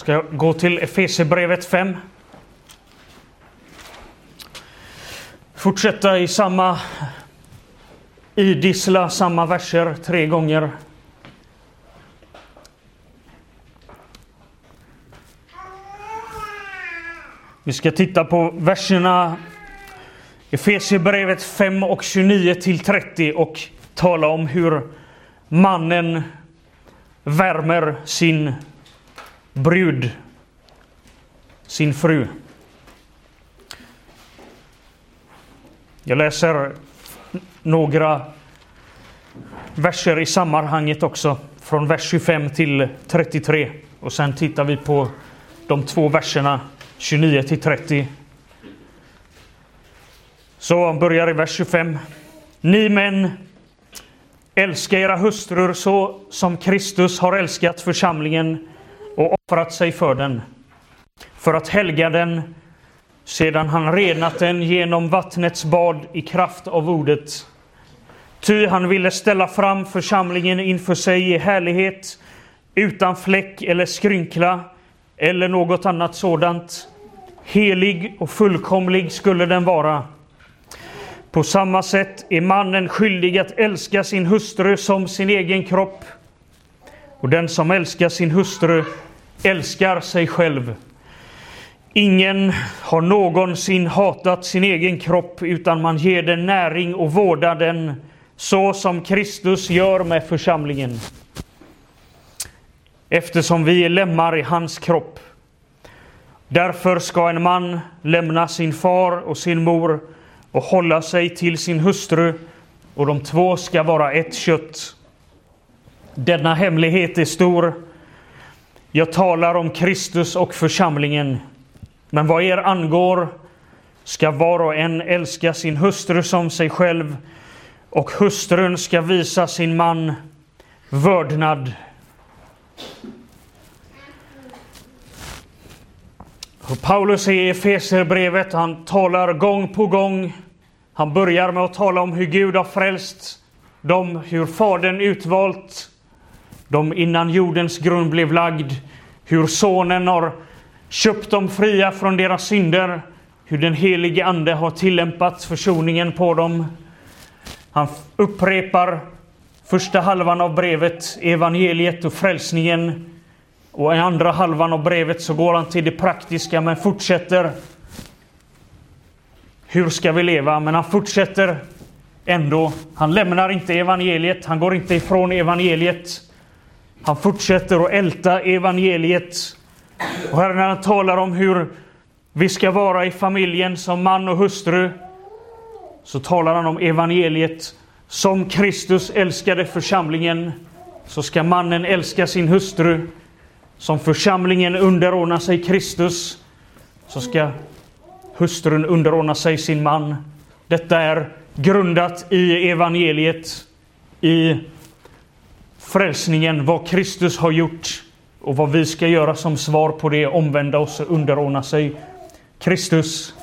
Ska jag gå till Efesierbrevet 5. Fortsätta i samma idissla samma verser tre gånger. Vi ska titta på verserna Efesierbrevet 5 och 29 till 30 och tala om hur mannen värmer sin brud, sin fru. Jag läser några verser i sammanhanget också, från vers 25 till 33. Och sen tittar vi på de två verserna 29 till 30. Så han börjar i vers 25. Ni män, älska era hustrur så som Kristus har älskat församlingen och offrat sig för den, för att helga den sedan han renat den genom vattnets bad i kraft av ordet. Ty han ville ställa fram församlingen inför sig i härlighet, utan fläck eller skrynkla eller något annat sådant. Helig och fullkomlig skulle den vara. På samma sätt är mannen skyldig att älska sin hustru som sin egen kropp. Och den som älskar sin hustru älskar sig själv. Ingen har någonsin hatat sin egen kropp utan man ger den näring och vårdar den så som Kristus gör med församlingen. Eftersom vi är lemmar i hans kropp. Därför ska en man lämna sin far och sin mor och hålla sig till sin hustru och de två ska vara ett kött. Denna hemlighet är stor. Jag talar om Kristus och församlingen. Men vad er angår ska var och en älska sin hustru som sig själv och hustrun ska visa sin man vördnad. Och Paulus i Efeserbrevet, han talar gång på gång. Han börjar med att tala om hur Gud har frälst dem, hur Fadern utvalt dem innan jordens grund blev lagd, hur Sonen har köpt dem fria från deras synder, hur den helige Ande har tillämpat försoningen på dem. Han upprepar första halvan av brevet, evangeliet och frälsningen. Och i andra halvan av brevet så går han till det praktiska men fortsätter. Hur ska vi leva? Men han fortsätter ändå. Han lämnar inte evangeliet, han går inte ifrån evangeliet. Han fortsätter att älta evangeliet. Och här när han talar om hur vi ska vara i familjen som man och hustru, så talar han om evangeliet. Som Kristus älskade församlingen, så ska mannen älska sin hustru. Som församlingen underordnar sig Kristus, så ska hustrun underordna sig sin man. Detta är grundat i evangeliet, i frälsningen, vad Kristus har gjort och vad vi ska göra som svar på det, omvända oss och underordna sig Kristus.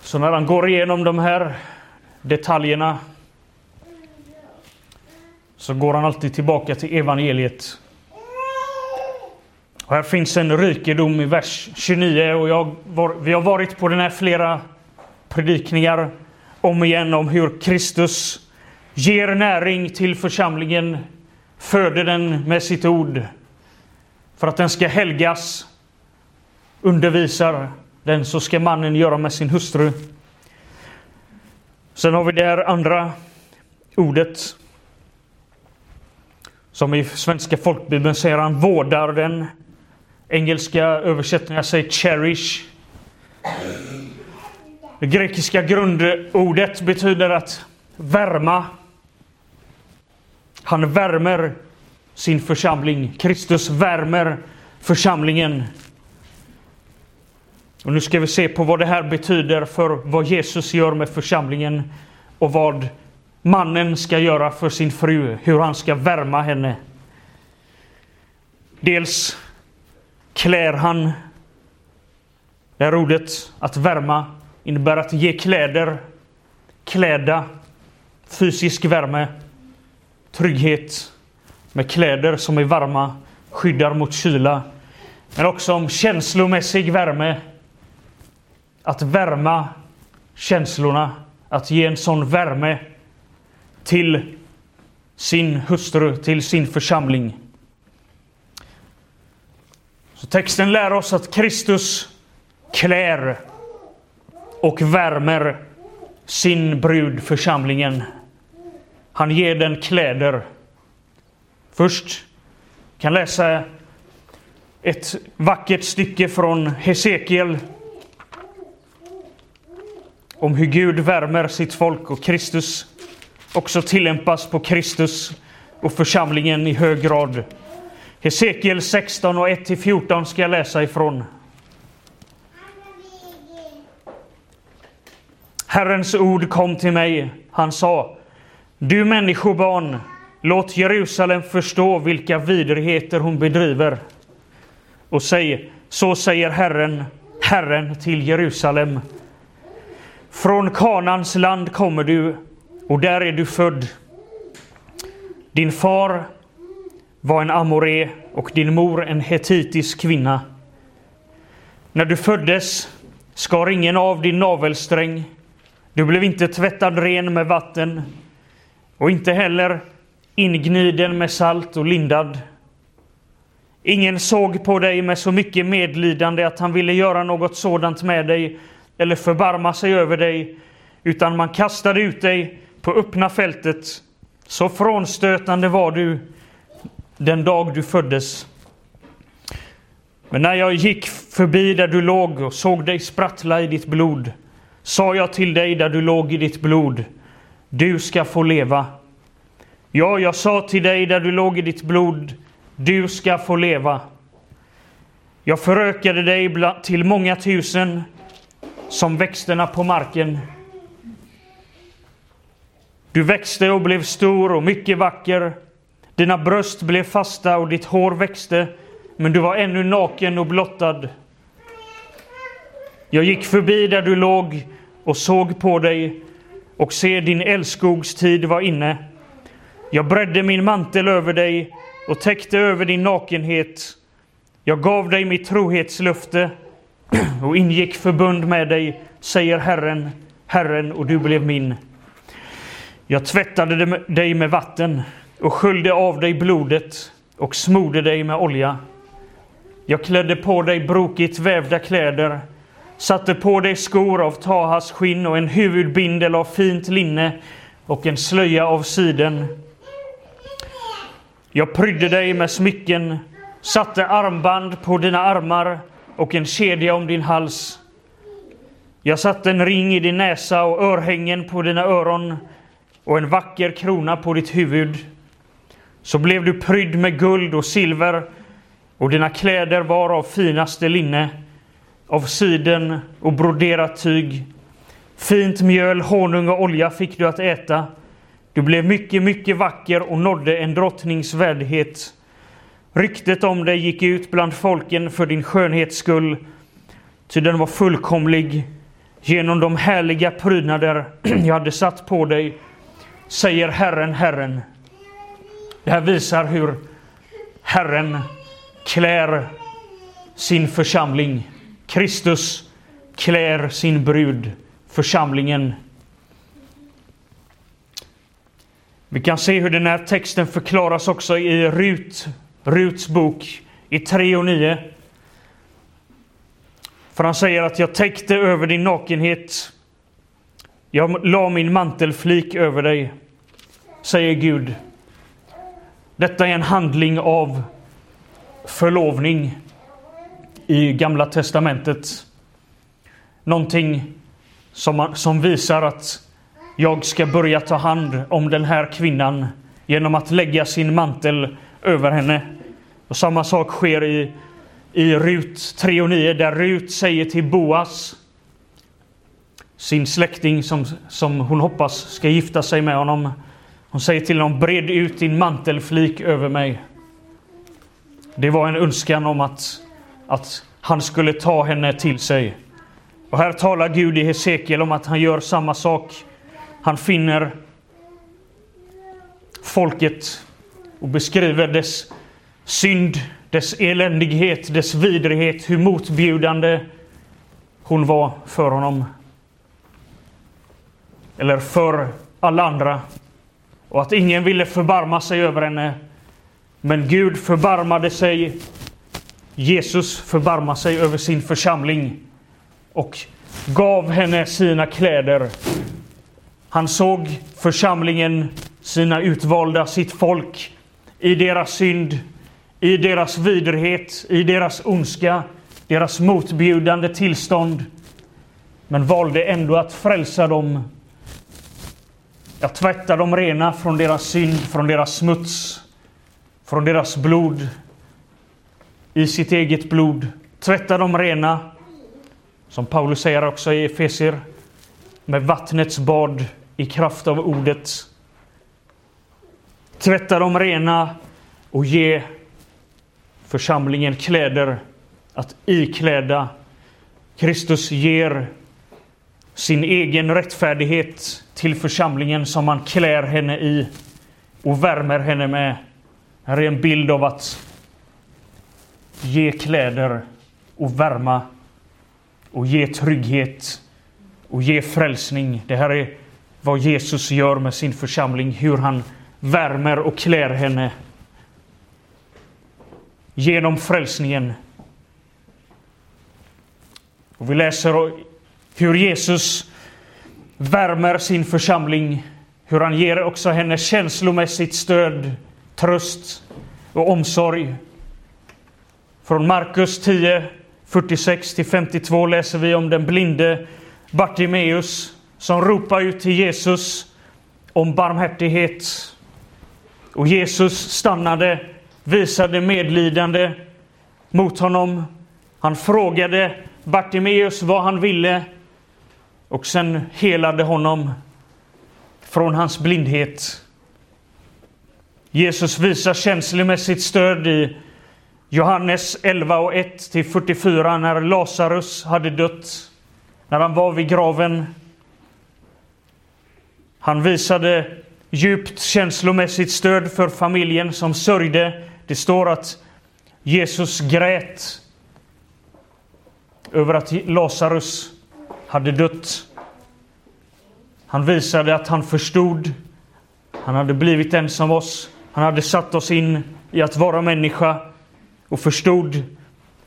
Så när han går igenom de här detaljerna så går han alltid tillbaka till evangeliet. Och här finns en rikedom i vers 29 och jag var, vi har varit på den här flera predikningar om igen om hur Kristus ger näring till församlingen, föder den med sitt ord för att den ska helgas, undervisar den, så ska mannen göra med sin hustru. Sen har vi det här andra ordet som i svenska folkbibeln säger han vårdar den. Engelska översättningar säger cherish. Det grekiska grundordet betyder att värma. Han värmer sin församling. Kristus värmer församlingen. Och nu ska vi se på vad det här betyder för vad Jesus gör med församlingen och vad mannen ska göra för sin fru, hur han ska värma henne. Dels klär han, det här ordet att värma innebär att ge kläder, kläda, fysisk värme, trygghet med kläder som är varma, skyddar mot kyla. Men också om känslomässig värme. Att värma känslorna, att ge en sån värme till sin hustru, till sin församling. Så texten lär oss att Kristus klär och värmer sin brud, församlingen. Han ger den kläder. Först kan läsa ett vackert stycke från Hesekiel om hur Gud värmer sitt folk och Kristus också tillämpas på Kristus och församlingen i hög grad. Hesekiel 16 och 1-14 ska jag läsa ifrån. Herrens ord kom till mig. Han sa, du människobarn, låt Jerusalem förstå vilka vidrigheter hon bedriver. Och säg, så säger Herren, Herren till Jerusalem. Från Kanans land kommer du, och där är du född. Din far var en amoré och din mor en hetitisk kvinna. När du föddes skar ingen av din navelsträng. Du blev inte tvättad ren med vatten och inte heller ingniden med salt och lindad. Ingen såg på dig med så mycket medlidande att han ville göra något sådant med dig eller förbarma sig över dig, utan man kastade ut dig på öppna fältet. Så frånstötande var du den dag du föddes. Men när jag gick förbi där du låg och såg dig sprattla i ditt blod, sa jag till dig där du låg i ditt blod, du ska få leva. Ja, jag sa till dig där du låg i ditt blod, du ska få leva. Jag förökade dig till många tusen som växterna på marken. Du växte och blev stor och mycket vacker. Dina bröst blev fasta och ditt hår växte, men du var ännu naken och blottad. Jag gick förbi där du låg och såg på dig och se din älskogstid var inne. Jag bredde min mantel över dig och täckte över din nakenhet. Jag gav dig mitt trohetslöfte och ingick förbund med dig, säger Herren, Herren, och du blev min. Jag tvättade dig med vatten och sköljde av dig blodet och smorde dig med olja. Jag klädde på dig brokigt vävda kläder, satte på dig skor av tahas skinn och en huvudbindel av fint linne och en slöja av siden. Jag prydde dig med smycken, satte armband på dina armar och en kedja om din hals. Jag satte en ring i din näsa och örhängen på dina öron och en vacker krona på ditt huvud. Så blev du prydd med guld och silver och dina kläder var av finaste linne, av siden och broderat tyg. Fint mjöl, honung och olja fick du att äta. Du blev mycket, mycket vacker och nådde en drottnings värdighet. Ryktet om dig gick ut bland folken för din skönhets skull, ty den var fullkomlig genom de härliga prydnader jag hade satt på dig, säger Herren, Herren. Det här visar hur Herren klär sin församling. Kristus klär sin brud, församlingen. Vi kan se hur den här texten förklaras också i Rut Ruts bok i 3 och 9. För han säger att jag täckte över din nakenhet. Jag la min mantelflik över dig, säger Gud. Detta är en handling av förlovning i Gamla Testamentet. Någonting som, som visar att jag ska börja ta hand om den här kvinnan genom att lägga sin mantel över henne. Och samma sak sker i, i Rut 3 och 9 där Rut säger till Boas, sin släkting som, som hon hoppas ska gifta sig med honom. Hon säger till honom, bred ut din mantelflik över mig. Det var en önskan om att, att han skulle ta henne till sig. Och här talar Gud i Hesekiel om att han gör samma sak. Han finner folket och beskriver dess synd, dess eländighet, dess vidrighet, hur motbjudande hon var för honom. Eller för alla andra. Och att ingen ville förbarma sig över henne. Men Gud förbarmade sig. Jesus förbarmade sig över sin församling och gav henne sina kläder. Han såg församlingen, sina utvalda, sitt folk i deras synd, i deras vidrighet, i deras ondska, deras motbjudande tillstånd. Men valde ändå att frälsa dem. Jag tvättar dem rena från deras synd, från deras smuts, från deras blod. I sitt eget blod. Tvätta dem rena. Som Paulus säger också i Efesier. Med vattnets bad i kraft av ordet. Tvätta dem rena och ge församlingen kläder att ikläda. Kristus ger sin egen rättfärdighet till församlingen som han klär henne i och värmer henne med. Här är en bild av att ge kläder och värma och ge trygghet och ge frälsning. Det här är vad Jesus gör med sin församling, hur han värmer och klär henne genom frälsningen. Och vi läser hur Jesus värmer sin församling, hur han ger också henne känslomässigt stöd, tröst och omsorg. Från Markus 10, 46 till 52 läser vi om den blinde Bartimeus som ropar ut till Jesus om barmhärtighet. Och Jesus stannade, visade medlidande mot honom. Han frågade Bartimeus vad han ville och sen helade honom från hans blindhet. Jesus visar känslomässigt stöd i Johannes 11 och 1 till 44 när Lazarus hade dött, när han var vid graven. Han visade djupt känslomässigt stöd för familjen som sörjde. Det står att Jesus grät över att Lazarus hade dött. Han visade att han förstod. Han hade blivit en som oss. Han hade satt oss in i att vara människa och förstod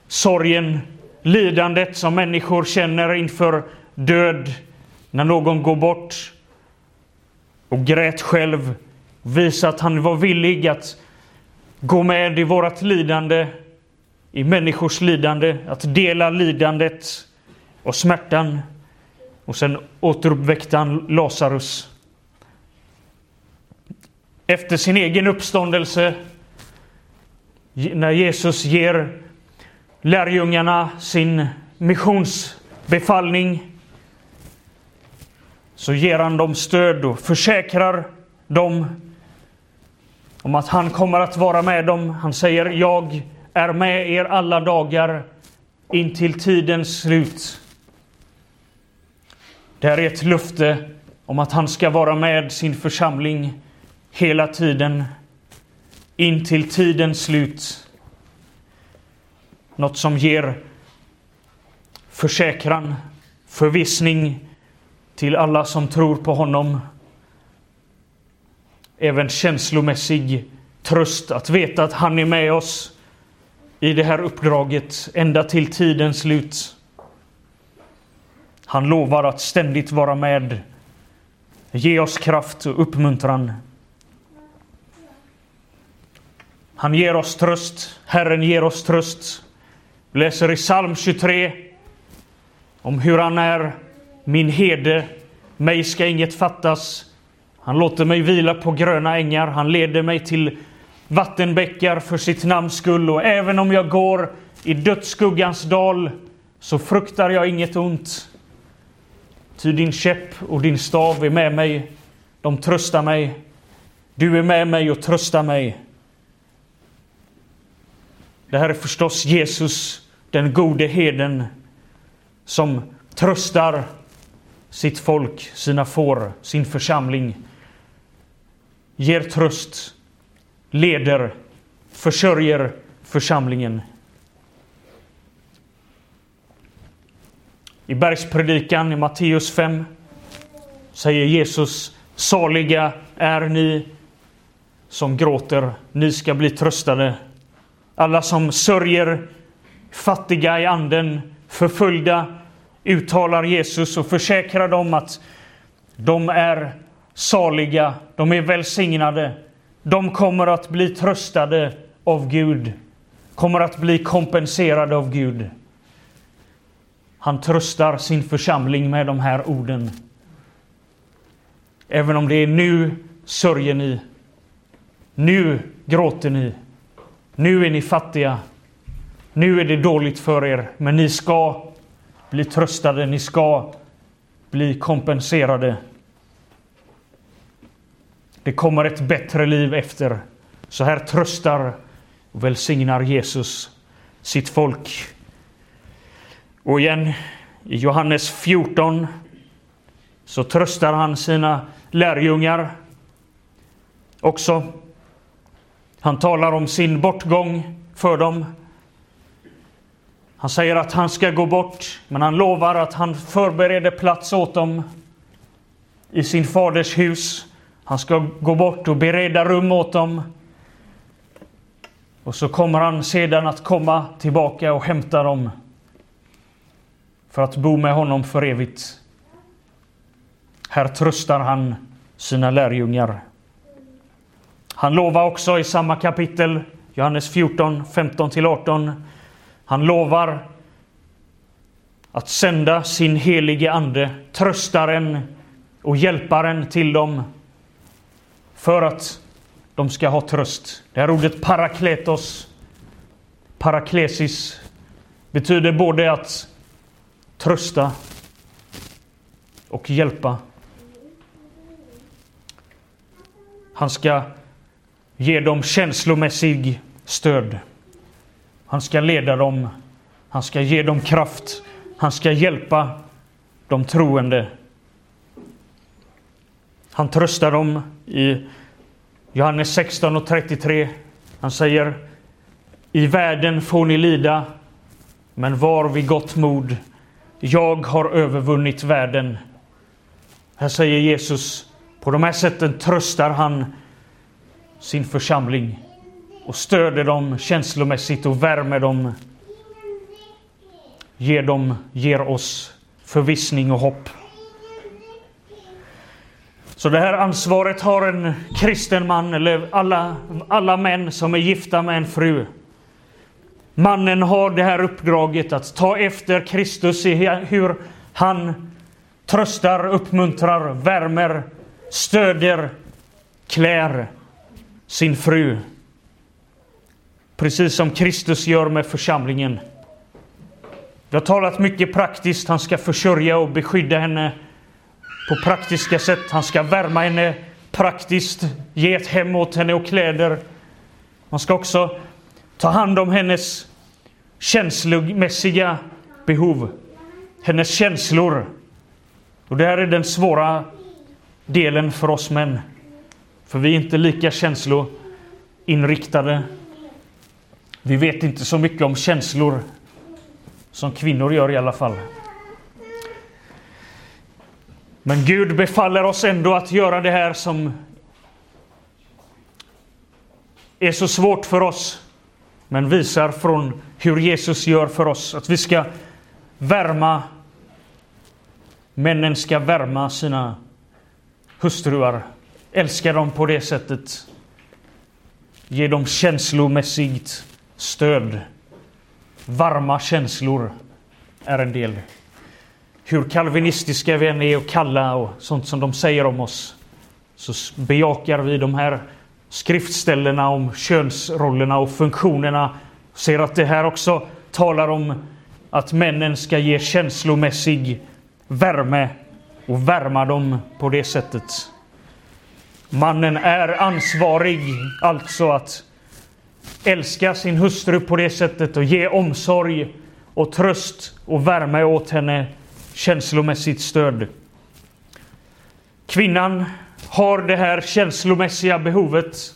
sorgen, lidandet som människor känner inför död när någon går bort. Och grät själv. Visade att han var villig att gå med i vårt lidande, i människors lidande, att dela lidandet och smärtan. Och sen återuppväckte han Lazarus. Efter sin egen uppståndelse när Jesus ger lärjungarna sin missionsbefallning så ger han dem stöd och försäkrar dem om att han kommer att vara med dem. Han säger jag är med er alla dagar in till tidens slut. Det här är ett löfte om att han ska vara med sin församling hela tiden in till tidens slut. Något som ger försäkran, förvissning till alla som tror på honom. Även känslomässig tröst att veta att han är med oss i det här uppdraget ända till tidens slut. Han lovar att ständigt vara med, ge oss kraft och uppmuntran. Han ger oss tröst. Herren ger oss tröst. Vi läser i psalm 23 om hur han är min herde. Mig ska inget fattas. Han låter mig vila på gröna ängar. Han leder mig till vattenbäckar för sitt namns skull. Och även om jag går i dödsskuggans dal så fruktar jag inget ont. Ty din käpp och din stav är med mig. De tröstar mig. Du är med mig och tröstar mig. Det här är förstås Jesus, den gode heden, som tröstar sitt folk, sina får, sin församling. Ger tröst, leder, försörjer, församlingen. I bergspredikan i Matteus 5 säger Jesus Saliga är ni som gråter, ni ska bli tröstade. Alla som sörjer, fattiga i anden, förföljda, uttalar Jesus och försäkrar dem att de är saliga, de är välsignade. De kommer att bli tröstade av Gud, kommer att bli kompenserade av Gud. Han tröstar sin församling med de här orden. Även om det är nu sörjer ni, nu gråter ni, nu är ni fattiga, nu är det dåligt för er, men ni ska bli tröstade, ni ska bli kompenserade. Det kommer ett bättre liv efter. Så här tröstar och välsignar Jesus sitt folk. Och igen, i Johannes 14 så tröstar han sina lärjungar också. Han talar om sin bortgång för dem. Han säger att han ska gå bort, men han lovar att han förbereder plats åt dem i sin faders hus. Han ska gå bort och bereda rum åt dem. Och så kommer han sedan att komma tillbaka och hämta dem för att bo med honom för evigt. Här tröstar han sina lärjungar. Han lovar också i samma kapitel, Johannes 14, 15-18, han lovar att sända sin helige Ande, tröstaren och hjälparen till dem för att de ska ha tröst. Det här ordet parakletos, paraklesis, betyder både att trösta och hjälpa. Han ska ge dem känslomässig stöd. Han ska leda dem. Han ska ge dem kraft. Han ska hjälpa de troende. Han tröstar dem i Johannes 16 och 33. Han säger I världen får ni lida, men var vid gott mod. Jag har övervunnit världen. Här säger Jesus, på de här sätten tröstar han sin församling och stöder dem känslomässigt och värmer dem. Ger dem, ger oss förvissning och hopp. Så det här ansvaret har en kristen man, eller alla, alla män som är gifta med en fru. Mannen har det här uppdraget att ta efter Kristus i hur han tröstar, uppmuntrar, värmer, stödjer, klär sin fru. Precis som Kristus gör med församlingen. Vi har talat mycket praktiskt. Han ska försörja och beskydda henne på praktiska sätt. Han ska värma henne praktiskt, ge ett hem åt henne och kläder. Han ska också ta hand om hennes känslomässiga behov, hennes känslor. Och det här är den svåra delen för oss män. För vi är inte lika känsloinriktade. Vi vet inte så mycket om känslor som kvinnor gör i alla fall. Men Gud befaller oss ändå att göra det här som är så svårt för oss, men visar från hur Jesus gör för oss. Att vi ska värma, männen ska värma sina hustruar, älska dem på det sättet. Ge dem känslomässigt stöd. Varma känslor är en del hur kalvinistiska vi än är och kalla och sånt som de säger om oss, så bejakar vi de här skriftställena om könsrollerna och funktionerna. Ser att det här också talar om att männen ska ge känslomässig värme och värma dem på det sättet. Mannen är ansvarig alltså att älska sin hustru på det sättet och ge omsorg och tröst och värme åt henne känslomässigt stöd. Kvinnan har det här känslomässiga behovet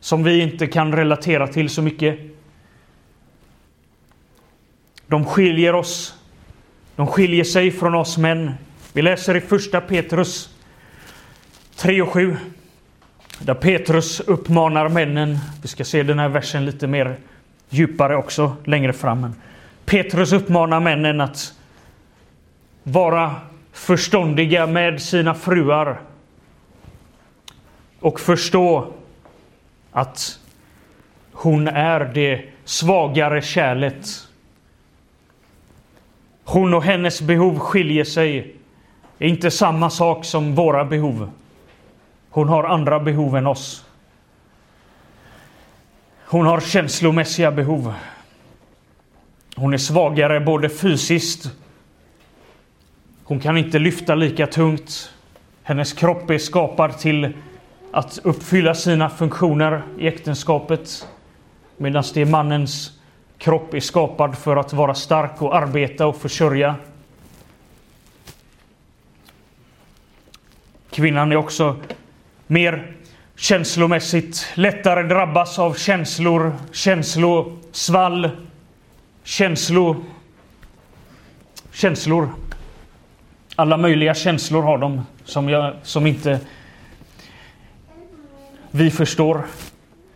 som vi inte kan relatera till så mycket. De skiljer oss. De skiljer sig från oss män. Vi läser i första Petrus 3 och 7. Där Petrus uppmanar männen. Vi ska se den här versen lite mer djupare också längre fram. Petrus uppmanar männen att vara förståndiga med sina fruar och förstå att hon är det svagare kärlet. Hon och hennes behov skiljer sig. Det är inte samma sak som våra behov. Hon har andra behov än oss. Hon har känslomässiga behov. Hon är svagare både fysiskt. Hon kan inte lyfta lika tungt. Hennes kropp är skapad till att uppfylla sina funktioner i äktenskapet. Medan det är mannens kropp är skapad för att vara stark och arbeta och försörja. Kvinnan är också mer känslomässigt lättare drabbas av känslor, känslosvall, känslor. känslor. Alla möjliga känslor har de som, jag, som inte vi förstår.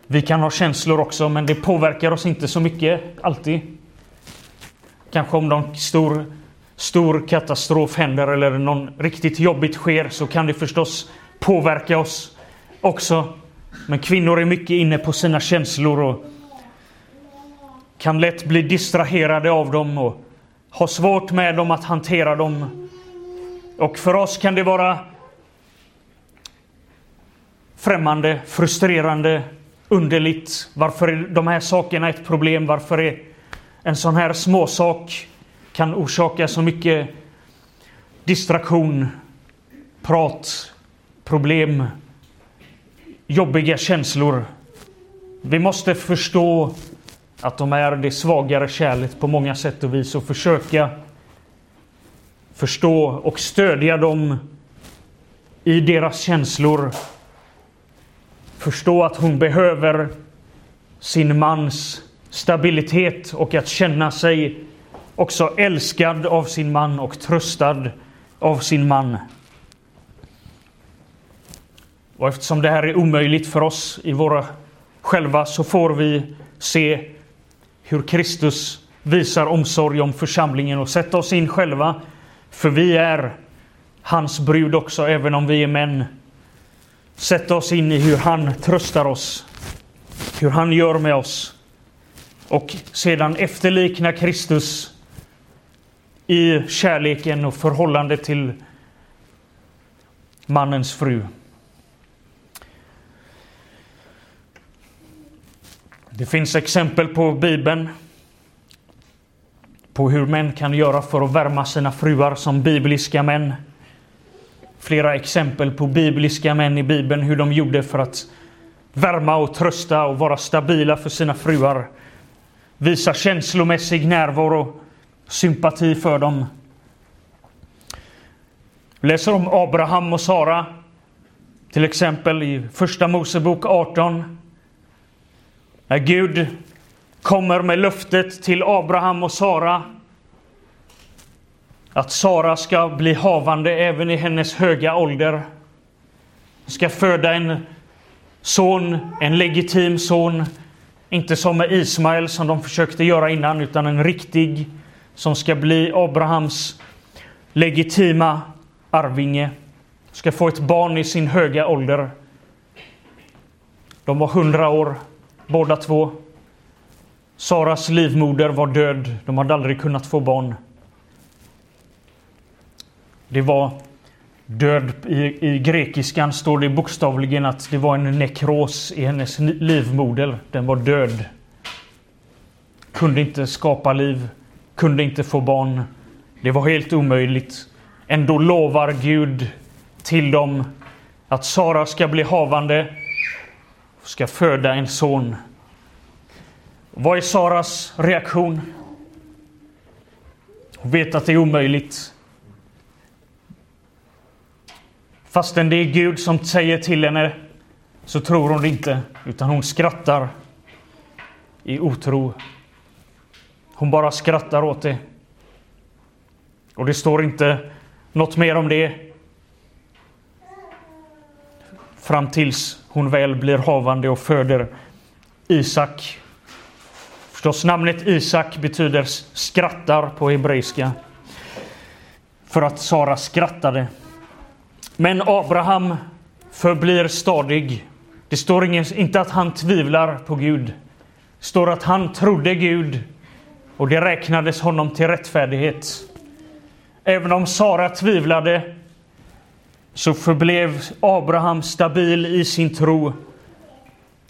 Vi kan ha känslor också, men det påverkar oss inte så mycket alltid. Kanske om någon stor, stor katastrof händer eller någon riktigt jobbigt sker så kan det förstås påverka oss också. Men kvinnor är mycket inne på sina känslor och kan lätt bli distraherade av dem och ha svårt med dem att hantera dem. Och för oss kan det vara främmande, frustrerande, underligt. Varför är de här sakerna ett problem? Varför är en sån här småsak kan orsaka så mycket distraktion, prat, problem, jobbiga känslor. Vi måste förstå att de är det svagare kärlet på många sätt och vis och försöka förstå och stödja dem i deras känslor förstå att hon behöver sin mans stabilitet och att känna sig också älskad av sin man och tröstad av sin man. Och eftersom det här är omöjligt för oss i våra själva så får vi se hur Kristus visar omsorg om församlingen och sätta oss in själva. För vi är hans brud också, även om vi är män sätta oss in i hur han tröstar oss, hur han gör med oss och sedan efterlikna Kristus i kärleken och förhållande till mannens fru. Det finns exempel på Bibeln på hur män kan göra för att värma sina fruar som bibliska män flera exempel på bibliska män i Bibeln, hur de gjorde för att värma och trösta och vara stabila för sina fruar. Visa känslomässig närvaro, sympati för dem. Vi läser om Abraham och Sara, till exempel i Första Mosebok 18. När Gud kommer med löftet till Abraham och Sara att Sara ska bli havande även i hennes höga ålder. Hon ska föda en son, en legitim son. Inte som med Ismael som de försökte göra innan, utan en riktig som ska bli Abrahams legitima arvinge. Ska få ett barn i sin höga ålder. De var hundra år, båda två. Saras livmoder var död. De hade aldrig kunnat få barn. Det var död. I, I grekiskan står det bokstavligen att det var en nekros i hennes livmoder. Den var död. Kunde inte skapa liv. Kunde inte få barn. Det var helt omöjligt. Ändå lovar Gud till dem att Sara ska bli havande ska föda en son. Vad är Saras reaktion? Hon vet att det är omöjligt. Fastän det är Gud som säger till henne så tror hon det inte, utan hon skrattar i otro. Hon bara skrattar åt det. Och det står inte något mer om det. Fram tills hon väl blir havande och föder Isak. Förstås, namnet Isak betyder skrattar på hebreiska. För att Sara skrattade. Men Abraham förblir stadig. Det står inte att han tvivlar på Gud. Det står att han trodde Gud och det räknades honom till rättfärdighet. Även om Sara tvivlade så förblev Abraham stabil i sin tro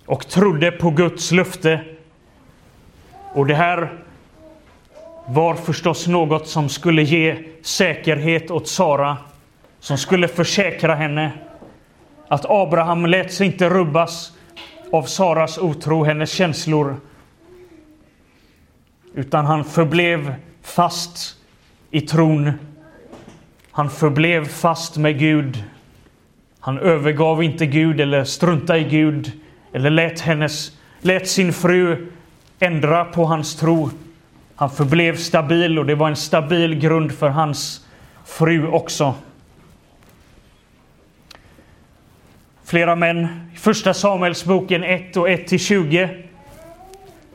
och trodde på Guds löfte. Och det här var förstås något som skulle ge säkerhet åt Sara, som skulle försäkra henne att Abraham lät sig inte rubbas av Saras otro, hennes känslor. Utan han förblev fast i tron. Han förblev fast med Gud. Han övergav inte Gud eller struntade i Gud eller lät, hennes, lät sin fru ändra på hans tro. Han förblev stabil och det var en stabil grund för hans fru också. Flera män. I Första Samuelsboken 1 och 1-20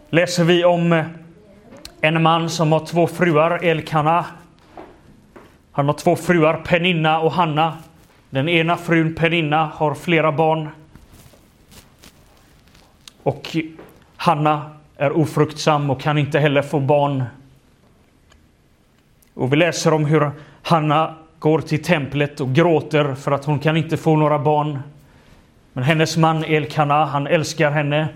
läser vi om en man som har två fruar, Elkana. Han har två fruar, Peninna och Hanna. Den ena frun, Peninna, har flera barn. Och Hanna är ofruktsam och kan inte heller få barn. Och vi läser om hur Hanna går till templet och gråter för att hon kan inte få några barn. Men hennes man Elkana, han älskar henne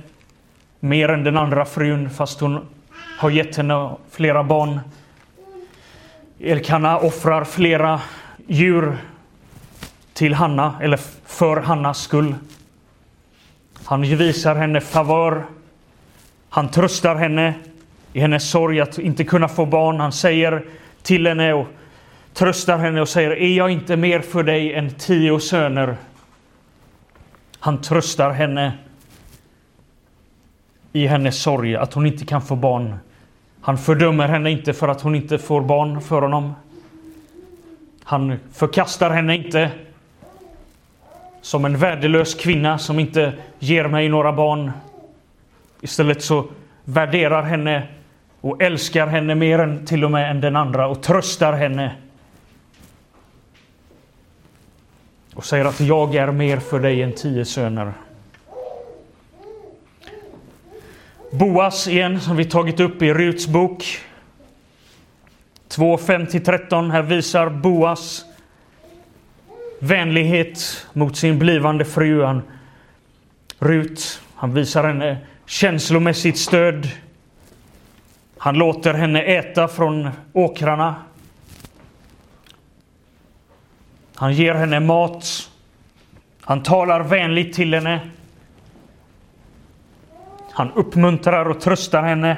mer än den andra frun fast hon har gett henne flera barn. Elkana offrar flera djur till Hanna, eller för Hannas skull. Han visar henne favör. Han tröstar henne i hennes sorg att inte kunna få barn. Han säger till henne och tröstar henne och säger Är jag inte mer för dig än tio söner? Han tröstar henne i hennes sorg att hon inte kan få barn. Han fördömer henne inte för att hon inte får barn för honom. Han förkastar henne inte som en värdelös kvinna som inte ger mig några barn. Istället så värderar henne och älskar henne mer än till och med än den andra och tröstar henne. Och säger att jag är mer för dig än tio söner. Boas igen, som vi tagit upp i Ruts bok. 2, 5-13. Här visar Boas vänlighet mot sin blivande fru. Han, Rut, han visar henne känslomässigt stöd. Han låter henne äta från åkrarna. Han ger henne mat. Han talar vänligt till henne. Han uppmuntrar och tröstar henne.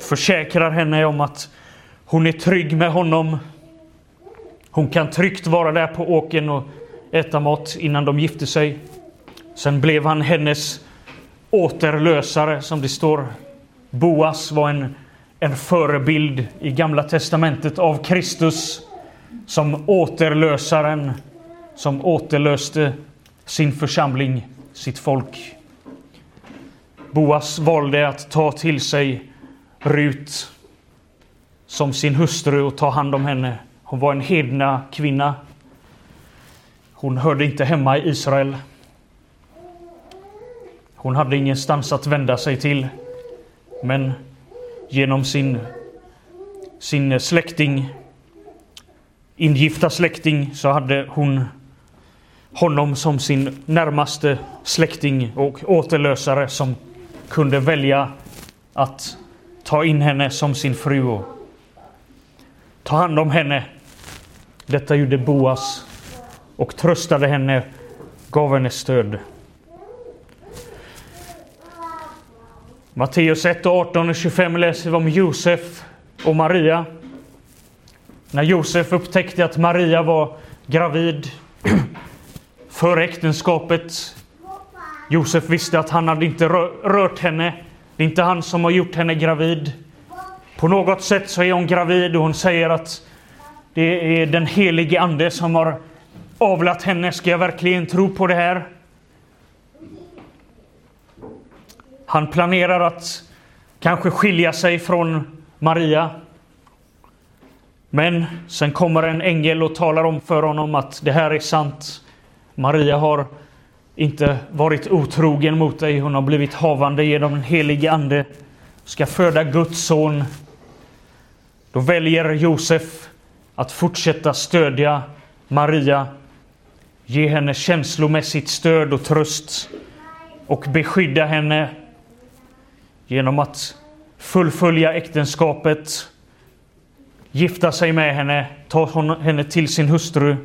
Försäkrar henne om att hon är trygg med honom. Hon kan tryggt vara där på åken och äta mat innan de gifte sig. Sen blev han hennes återlösare, som det står. Boas var en, en förebild i Gamla Testamentet av Kristus som återlösaren som återlöste sin församling, sitt folk. Boas valde att ta till sig Rut som sin hustru och ta hand om henne. Hon var en hedna kvinna. Hon hörde inte hemma i Israel. Hon hade ingenstans att vända sig till. Men genom sin, sin släkting, ingifta släkting, så hade hon honom som sin närmaste släkting och återlösare som kunde välja att ta in henne som sin fru och ta hand om henne. Detta gjorde Boas och tröstade henne, gav henne stöd. Matteus 1, 18 och 25 läser vi om Josef och Maria. När Josef upptäckte att Maria var gravid före äktenskapet Josef visste att han hade inte rört henne. Det är inte han som har gjort henne gravid. På något sätt så är hon gravid och hon säger att det är den helige ande som har avlat henne. Ska jag verkligen tro på det här? Han planerar att kanske skilja sig från Maria. Men sen kommer en ängel och talar om för honom att det här är sant. Maria har inte varit otrogen mot dig. Hon har blivit havande genom den helige Ande. Ska föda Guds son. Då väljer Josef att fortsätta stödja Maria. Ge henne känslomässigt stöd och tröst. Och beskydda henne genom att fullfölja äktenskapet, gifta sig med henne, ta henne till sin hustru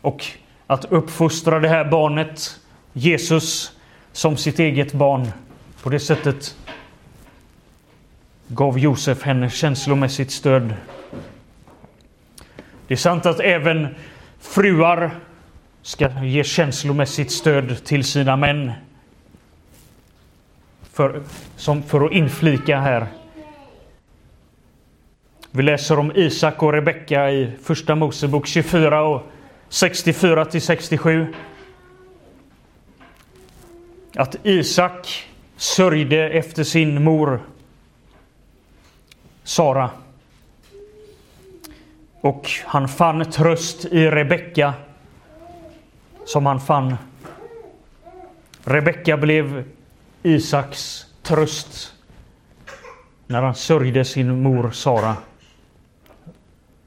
och att uppfostra det här barnet, Jesus, som sitt eget barn. På det sättet gav Josef henne känslomässigt stöd. Det är sant att även fruar ska ge känslomässigt stöd till sina män. För, som för att inflika här. Vi läser om Isak och Rebecka i Första Mosebok 24 och 64 till 67. Att Isak sörjde efter sin mor Sara. Och han fann tröst i Rebecka som han fann. Rebecka blev Isaks tröst när han sörjde sin mor Sara.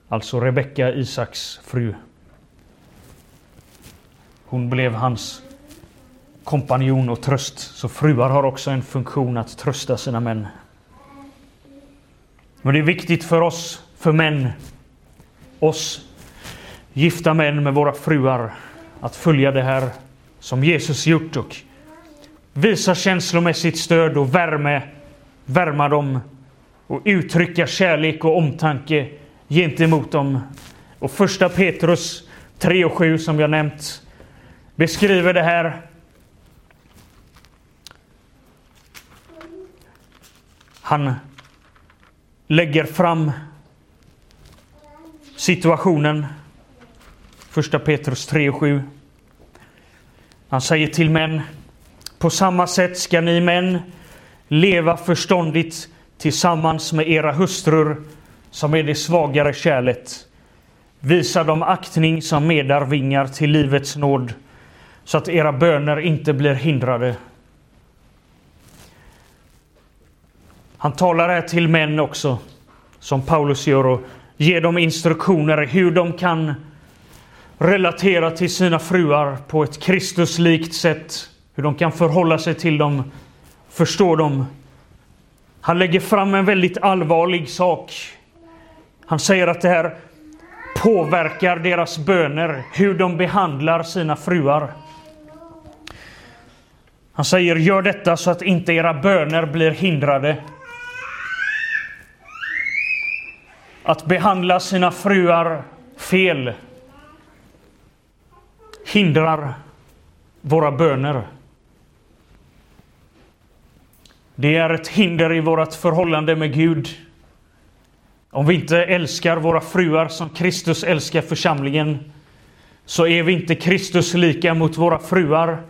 Alltså Rebecka, Isaks fru. Hon blev hans kompanjon och tröst. Så fruar har också en funktion att trösta sina män. Men det är viktigt för oss, för män, oss gifta män med våra fruar, att följa det här som Jesus gjort och visa känslomässigt stöd och värme, värma dem och uttrycka kärlek och omtanke gentemot dem. Och första Petrus 3 och 7 som jag nämnt beskriver det här. Han lägger fram situationen. Första Petrus 3 och 7. Han säger till män. På samma sätt ska ni män leva förståndigt tillsammans med era hustrur som är det svagare kärlet. Visa dem aktning som medarvingar till livets nåd så att era böner inte blir hindrade. Han talar här till män också, som Paulus gör, och ger dem instruktioner hur de kan relatera till sina fruar på ett Kristuslikt sätt. Hur de kan förhålla sig till dem, förstå dem. Han lägger fram en väldigt allvarlig sak. Han säger att det här påverkar deras böner, hur de behandlar sina fruar. Han säger gör detta så att inte era böner blir hindrade. Att behandla sina fruar fel hindrar våra böner. Det är ett hinder i vårt förhållande med Gud. Om vi inte älskar våra fruar som Kristus älskar församlingen så är vi inte Kristus lika mot våra fruar.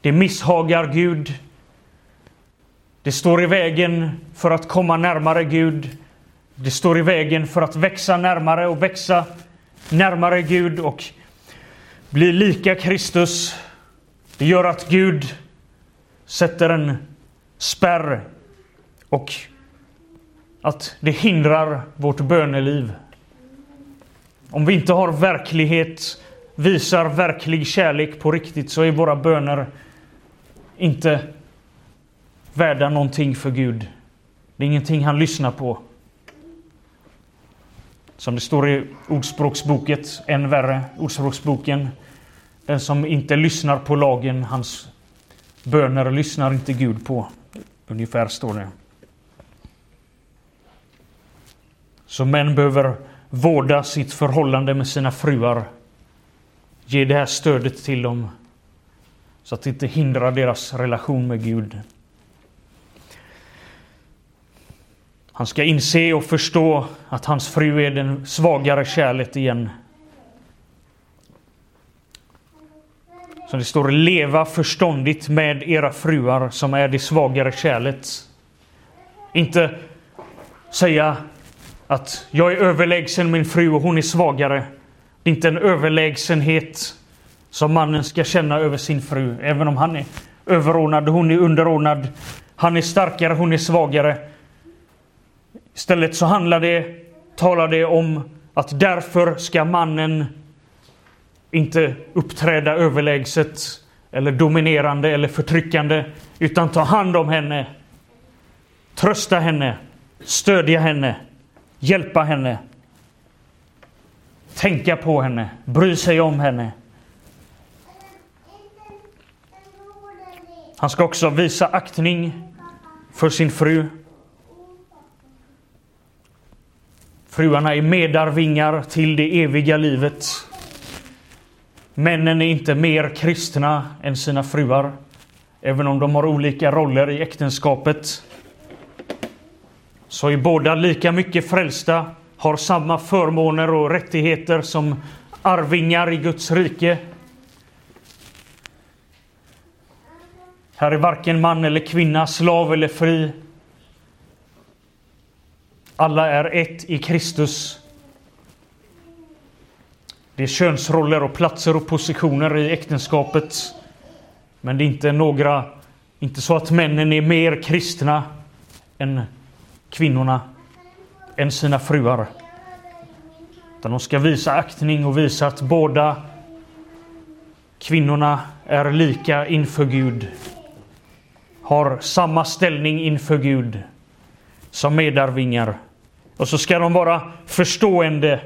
Det misshagar Gud. Det står i vägen för att komma närmare Gud. Det står i vägen för att växa närmare och växa närmare Gud och bli lika Kristus. Det gör att Gud sätter en spärr och att det hindrar vårt böneliv. Om vi inte har verklighet, visar verklig kärlek på riktigt så är våra böner inte värda någonting för Gud. Det är ingenting han lyssnar på. Som det står i Ordspråksboket, än värre, Ordspråksboken. Den som inte lyssnar på lagen, hans böner lyssnar inte Gud på. Ungefär står det. Så män behöver vårda sitt förhållande med sina fruar. Ge det här stödet till dem så att det inte hindrar deras relation med Gud. Han ska inse och förstå att hans fru är den svagare kärlet igen. Så det står leva förståndigt med era fruar som är det svagare kärlet. Inte säga att jag är överlägsen min fru och hon är svagare. Det är inte en överlägsenhet som mannen ska känna över sin fru, även om han är överordnad och hon är underordnad. Han är starkare, hon är svagare. Istället så handlar det, talar det om att därför ska mannen inte uppträda överlägset eller dominerande eller förtryckande utan ta hand om henne. Trösta henne, stödja henne, hjälpa henne. Tänka på henne, bry sig om henne. Han ska också visa aktning för sin fru. Fruarna är medarvingar till det eviga livet. Männen är inte mer kristna än sina fruar, även om de har olika roller i äktenskapet. Så är båda lika mycket frälsta, har samma förmåner och rättigheter som arvingar i Guds rike. Här är varken man eller kvinna, slav eller fri. Alla är ett i Kristus. Det är könsroller och platser och positioner i äktenskapet. Men det är inte några, inte så att männen är mer kristna än kvinnorna, än sina fruar. Utan de ska visa aktning och visa att båda kvinnorna är lika inför Gud. Har samma ställning inför Gud som medarvingar. Och så ska de vara förstående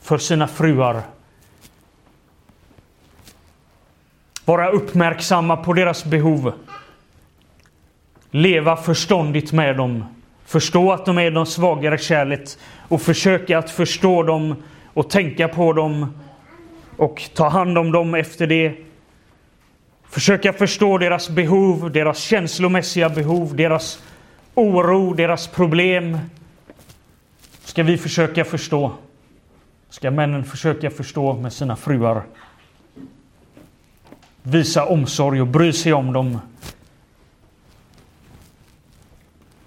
för sina fruar. Vara uppmärksamma på deras behov. Leva förståndigt med dem. Förstå att de är de svagare kärlet och försöka att förstå dem och tänka på dem och ta hand om dem efter det. Försöka förstå deras behov, deras känslomässiga behov, deras oro, deras problem. Ska vi försöka förstå ska männen försöka förstå med sina fruar. Visa omsorg och bry sig om dem.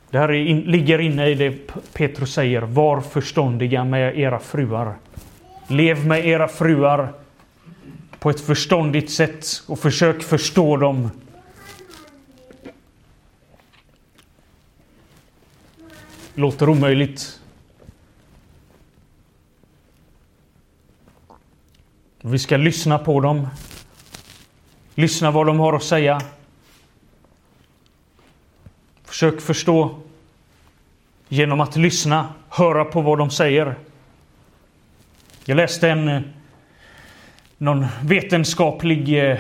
Det här in, ligger inne i det Petrus säger. Var förståndiga med era fruar. Lev med era fruar på ett förståndigt sätt och försök förstå dem. Låter omöjligt. Vi ska lyssna på dem. Lyssna vad de har att säga. Försök förstå genom att lyssna, höra på vad de säger. Jag läste en eh, någon vetenskaplig eh,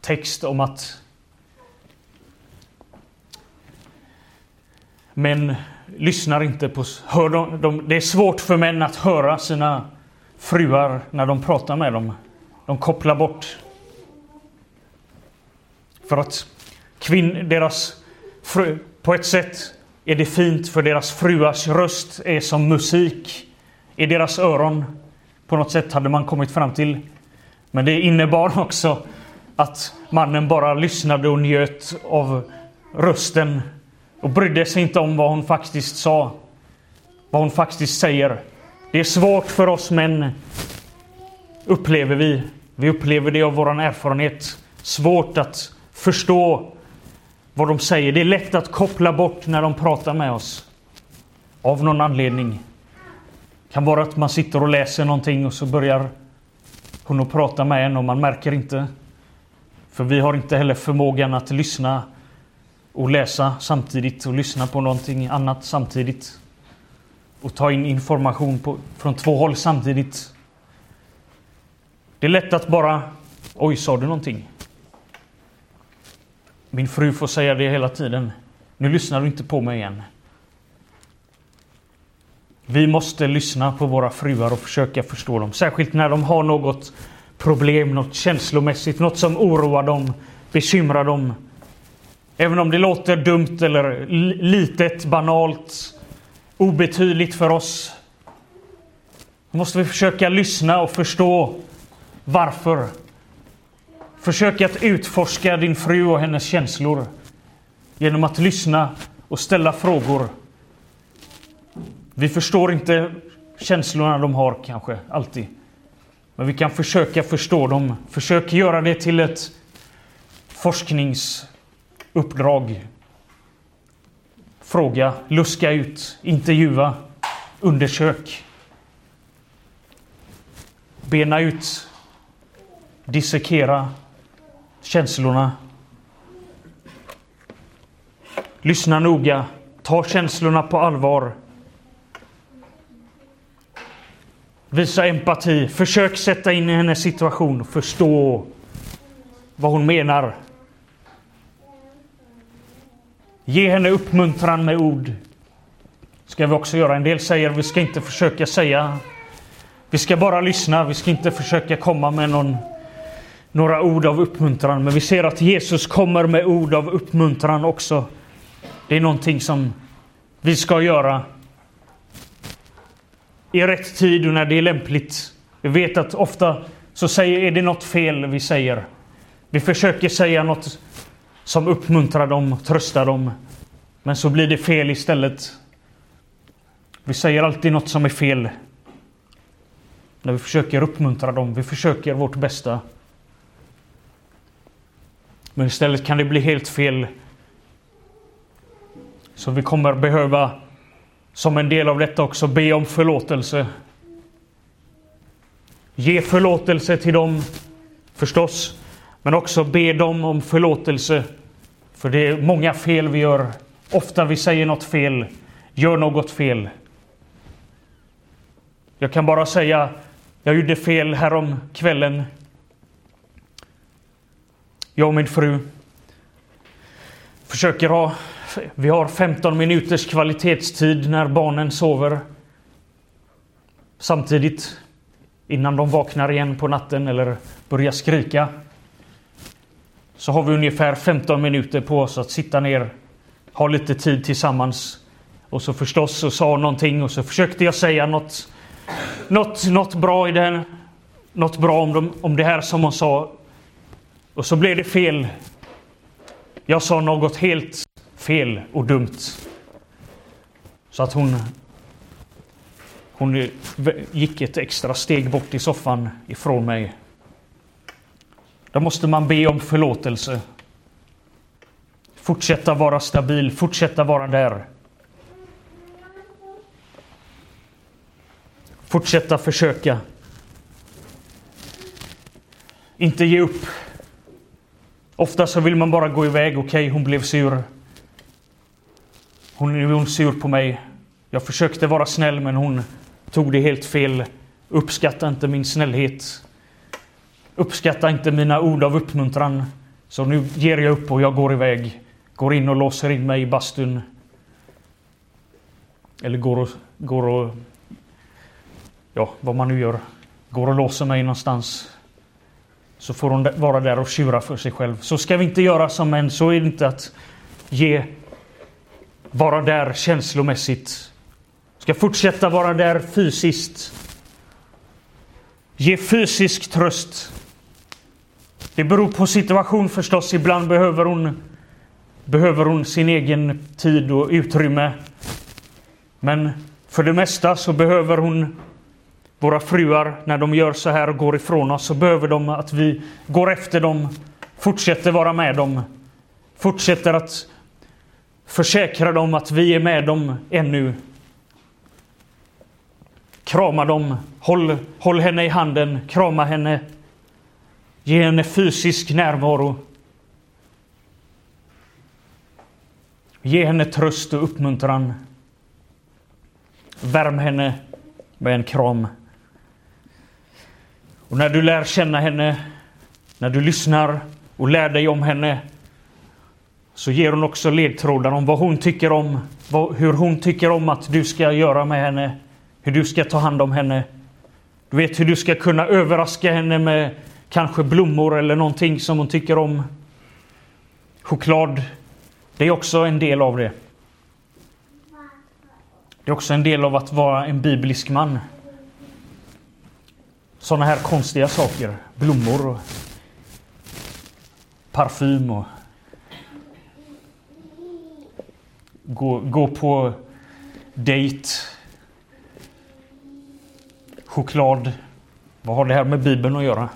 text om att män lyssnar inte på... Hör de, de, det är svårt för män att höra sina fruar när de pratar med dem. De kopplar bort. För att kvinn, deras fru, på ett sätt är det fint för deras fruars röst är som musik i deras öron. På något sätt hade man kommit fram till. Men det innebar också att mannen bara lyssnade och njöt av rösten och brydde sig inte om vad hon faktiskt sa. Vad hon faktiskt säger. Det är svårt för oss män, upplever vi. Vi upplever det av vår erfarenhet. Svårt att förstå vad de säger. Det är lätt att koppla bort när de pratar med oss. Av någon anledning. Det kan vara att man sitter och läser någonting och så börjar hon att prata med en och man märker inte. För vi har inte heller förmågan att lyssna och läsa samtidigt och lyssna på någonting annat samtidigt och ta in information på, från två håll samtidigt. Det är lätt att bara... Oj, sa du någonting? Min fru får säga det hela tiden. Nu lyssnar du inte på mig igen. Vi måste lyssna på våra fruar och försöka förstå dem. Särskilt när de har något problem, något känslomässigt, något som oroar dem, bekymrar dem. Även om det låter dumt eller litet, banalt, obetydligt för oss. måste vi försöka lyssna och förstå varför. Försök att utforska din fru och hennes känslor genom att lyssna och ställa frågor. Vi förstår inte känslorna de har kanske alltid. Men vi kan försöka förstå dem. Försök göra det till ett forskningsuppdrag. Fråga, luska ut, intervjua, undersök. Bena ut, dissekera känslorna. Lyssna noga, ta känslorna på allvar. Visa empati, försök sätta in i hennes situation, förstå vad hon menar. Ge henne uppmuntran med ord. Ska vi också göra. En del säger vi ska inte försöka säga. Vi ska bara lyssna, vi ska inte försöka komma med någon, några ord av uppmuntran. Men vi ser att Jesus kommer med ord av uppmuntran också. Det är någonting som vi ska göra i rätt tid och när det är lämpligt. Vi vet att ofta så säger, är det något fel vi säger. Vi försöker säga något som uppmuntrar dem, tröstar dem. Men så blir det fel istället. Vi säger alltid något som är fel. När vi försöker uppmuntra dem, vi försöker vårt bästa. Men istället kan det bli helt fel. Så vi kommer behöva som en del av detta också be om förlåtelse. Ge förlåtelse till dem, förstås, men också be dem om förlåtelse. För det är många fel vi gör. Ofta vi säger något fel, gör något fel. Jag kan bara säga, jag gjorde fel härom kvällen. Jag och min fru försöker ha vi har 15 minuters kvalitetstid när barnen sover. Samtidigt innan de vaknar igen på natten eller börjar skrika. Så har vi ungefär 15 minuter på oss att sitta ner, ha lite tid tillsammans. Och så förstås så sa hon någonting och så försökte jag säga något, något, något bra i den. Något bra om, de, om det här som hon sa. Och så blev det fel. Jag sa något helt fel och dumt. Så att hon, hon gick ett extra steg bort i soffan ifrån mig. Då måste man be om förlåtelse. Fortsätta vara stabil, fortsätta vara där. Fortsätta försöka. Inte ge upp. Ofta så vill man bara gå iväg. Okej, okay, hon blev sur. Hon är sur på mig. Jag försökte vara snäll men hon tog det helt fel. Uppskatta inte min snällhet. Uppskatta inte mina ord av uppmuntran. Så nu ger jag upp och jag går iväg. Går in och låser in mig i bastun. Eller går och, går och... Ja, vad man nu gör. Går och låser mig någonstans. Så får hon vara där och tjura för sig själv. Så ska vi inte göra som män. Så är det inte att ge vara där känslomässigt. Ska fortsätta vara där fysiskt. Ge fysisk tröst. Det beror på situation förstås. Ibland behöver hon, behöver hon sin egen tid och utrymme. Men för det mesta så behöver hon våra fruar, när de gör så här och går ifrån oss, så behöver de att vi går efter dem, fortsätter vara med dem, fortsätter att Försäkra dem att vi är med dem ännu. Krama dem, håll, håll henne i handen, krama henne. Ge henne fysisk närvaro. Ge henne tröst och uppmuntran. Värm henne med en kram. Och när du lär känna henne, när du lyssnar och lär dig om henne, så ger hon också ledtrådar om vad hon tycker om, vad, hur hon tycker om att du ska göra med henne, hur du ska ta hand om henne. Du vet hur du ska kunna överraska henne med kanske blommor eller någonting som hon tycker om. Choklad Det är också en del av det. Det är också en del av att vara en biblisk man. Sådana här konstiga saker. Blommor och parfym och gå, gå på dejt. Choklad. Vad har det här med Bibeln att göra?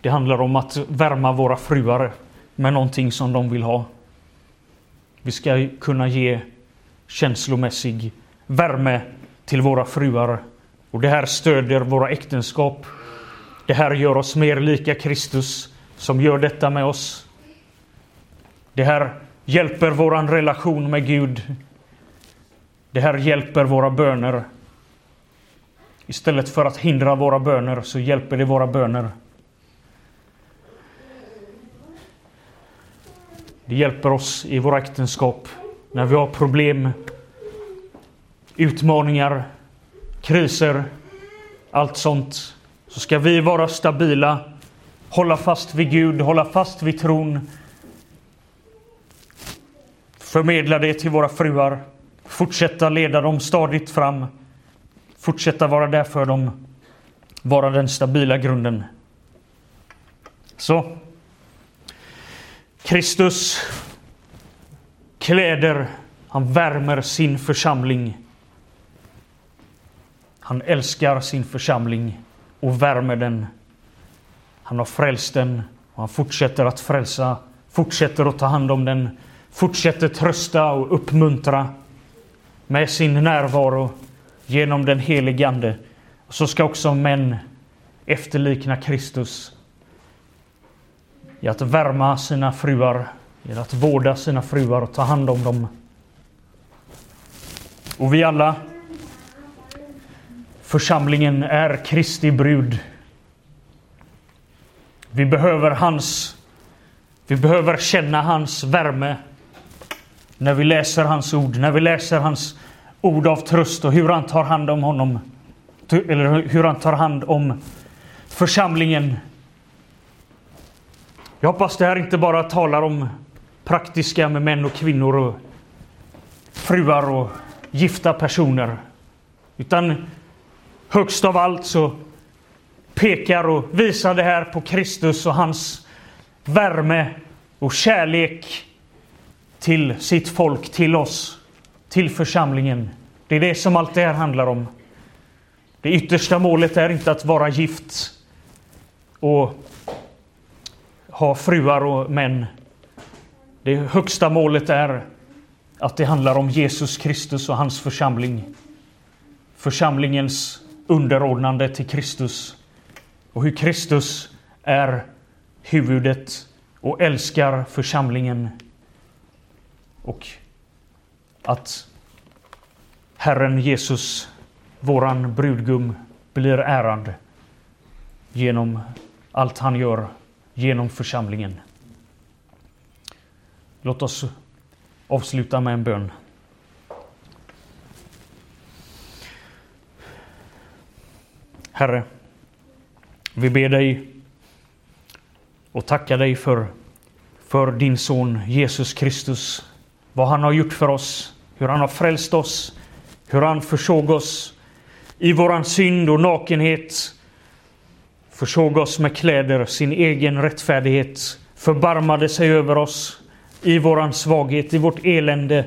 Det handlar om att värma våra fruar med någonting som de vill ha. Vi ska kunna ge känslomässig värme till våra fruar. Och det här stödjer våra äktenskap. Det här gör oss mer lika Kristus som gör detta med oss. Det här hjälper våran relation med Gud. Det här hjälper våra böner. Istället för att hindra våra böner så hjälper det våra böner. Det hjälper oss i våra äktenskap när vi har problem, utmaningar, kriser, allt sånt. Så ska vi vara stabila, hålla fast vid Gud, hålla fast vid tron. Förmedla det till våra fruar. Fortsätta leda dem stadigt fram. Fortsätta vara där för dem. Vara den stabila grunden. Så. Kristus kläder, han värmer sin församling. Han älskar sin församling och värmer den. Han har frälst den och han fortsätter att frälsa, fortsätter att ta hand om den, fortsätter trösta och uppmuntra med sin närvaro genom den helige Ande. Så ska också män efterlikna Kristus i att värma sina fruar, i att vårda sina fruar och ta hand om dem. Och vi alla, församlingen är Kristi brud. Vi behöver hans, vi behöver känna hans värme när vi läser hans ord, när vi läser hans ord av tröst och hur han tar hand om honom. Eller hur han tar hand om församlingen jag hoppas det här inte bara talar om praktiska med män och kvinnor och fruar och gifta personer. Utan högst av allt så pekar och visar det här på Kristus och hans värme och kärlek till sitt folk, till oss, till församlingen. Det är det som allt det här handlar om. Det yttersta målet är inte att vara gift och ha fruar och män. Det högsta målet är att det handlar om Jesus Kristus och hans församling. Församlingens underordnande till Kristus. Och hur Kristus är huvudet och älskar församlingen. Och att Herren Jesus, våran brudgum, blir ärad genom allt han gör genom församlingen. Låt oss avsluta med en bön. Herre, vi ber dig och tackar dig för, för din son Jesus Kristus. Vad han har gjort för oss, hur han har frälst oss, hur han försåg oss i våran synd och nakenhet försåg oss med kläder, sin egen rättfärdighet, förbarmade sig över oss i våran svaghet, i vårt elände.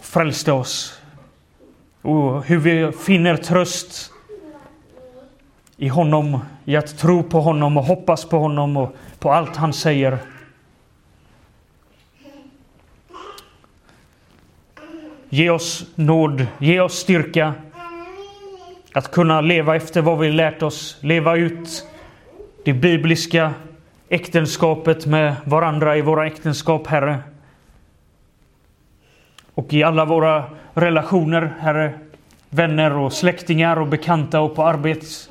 Frälste oss. Och hur vi finner tröst i honom, i att tro på honom och hoppas på honom och på allt han säger. Ge oss nåd, ge oss styrka att kunna leva efter vad vi lärt oss, leva ut det bibliska äktenskapet med varandra i våra äktenskap, Herre. Och i alla våra relationer, Herre. Vänner och släktingar och bekanta och på arbets.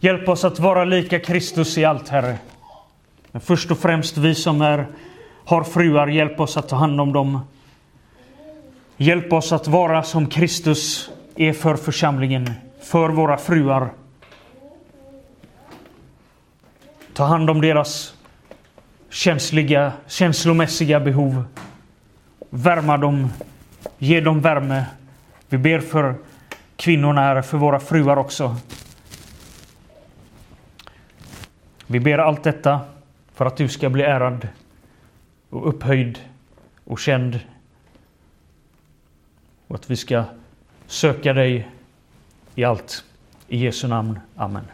Hjälp oss att vara lika Kristus i allt, Herre. Men först och främst vi som är, har fruar, hjälp oss att ta hand om dem. Hjälp oss att vara som Kristus är för församlingen för våra fruar. Ta hand om deras känsliga, känslomässiga behov. Värma dem, ge dem värme. Vi ber för kvinnorna här, för våra fruar också. Vi ber allt detta för att du ska bli ärad och upphöjd och känd. Och att vi ska söka dig i allt. I Jesu namn. Amen.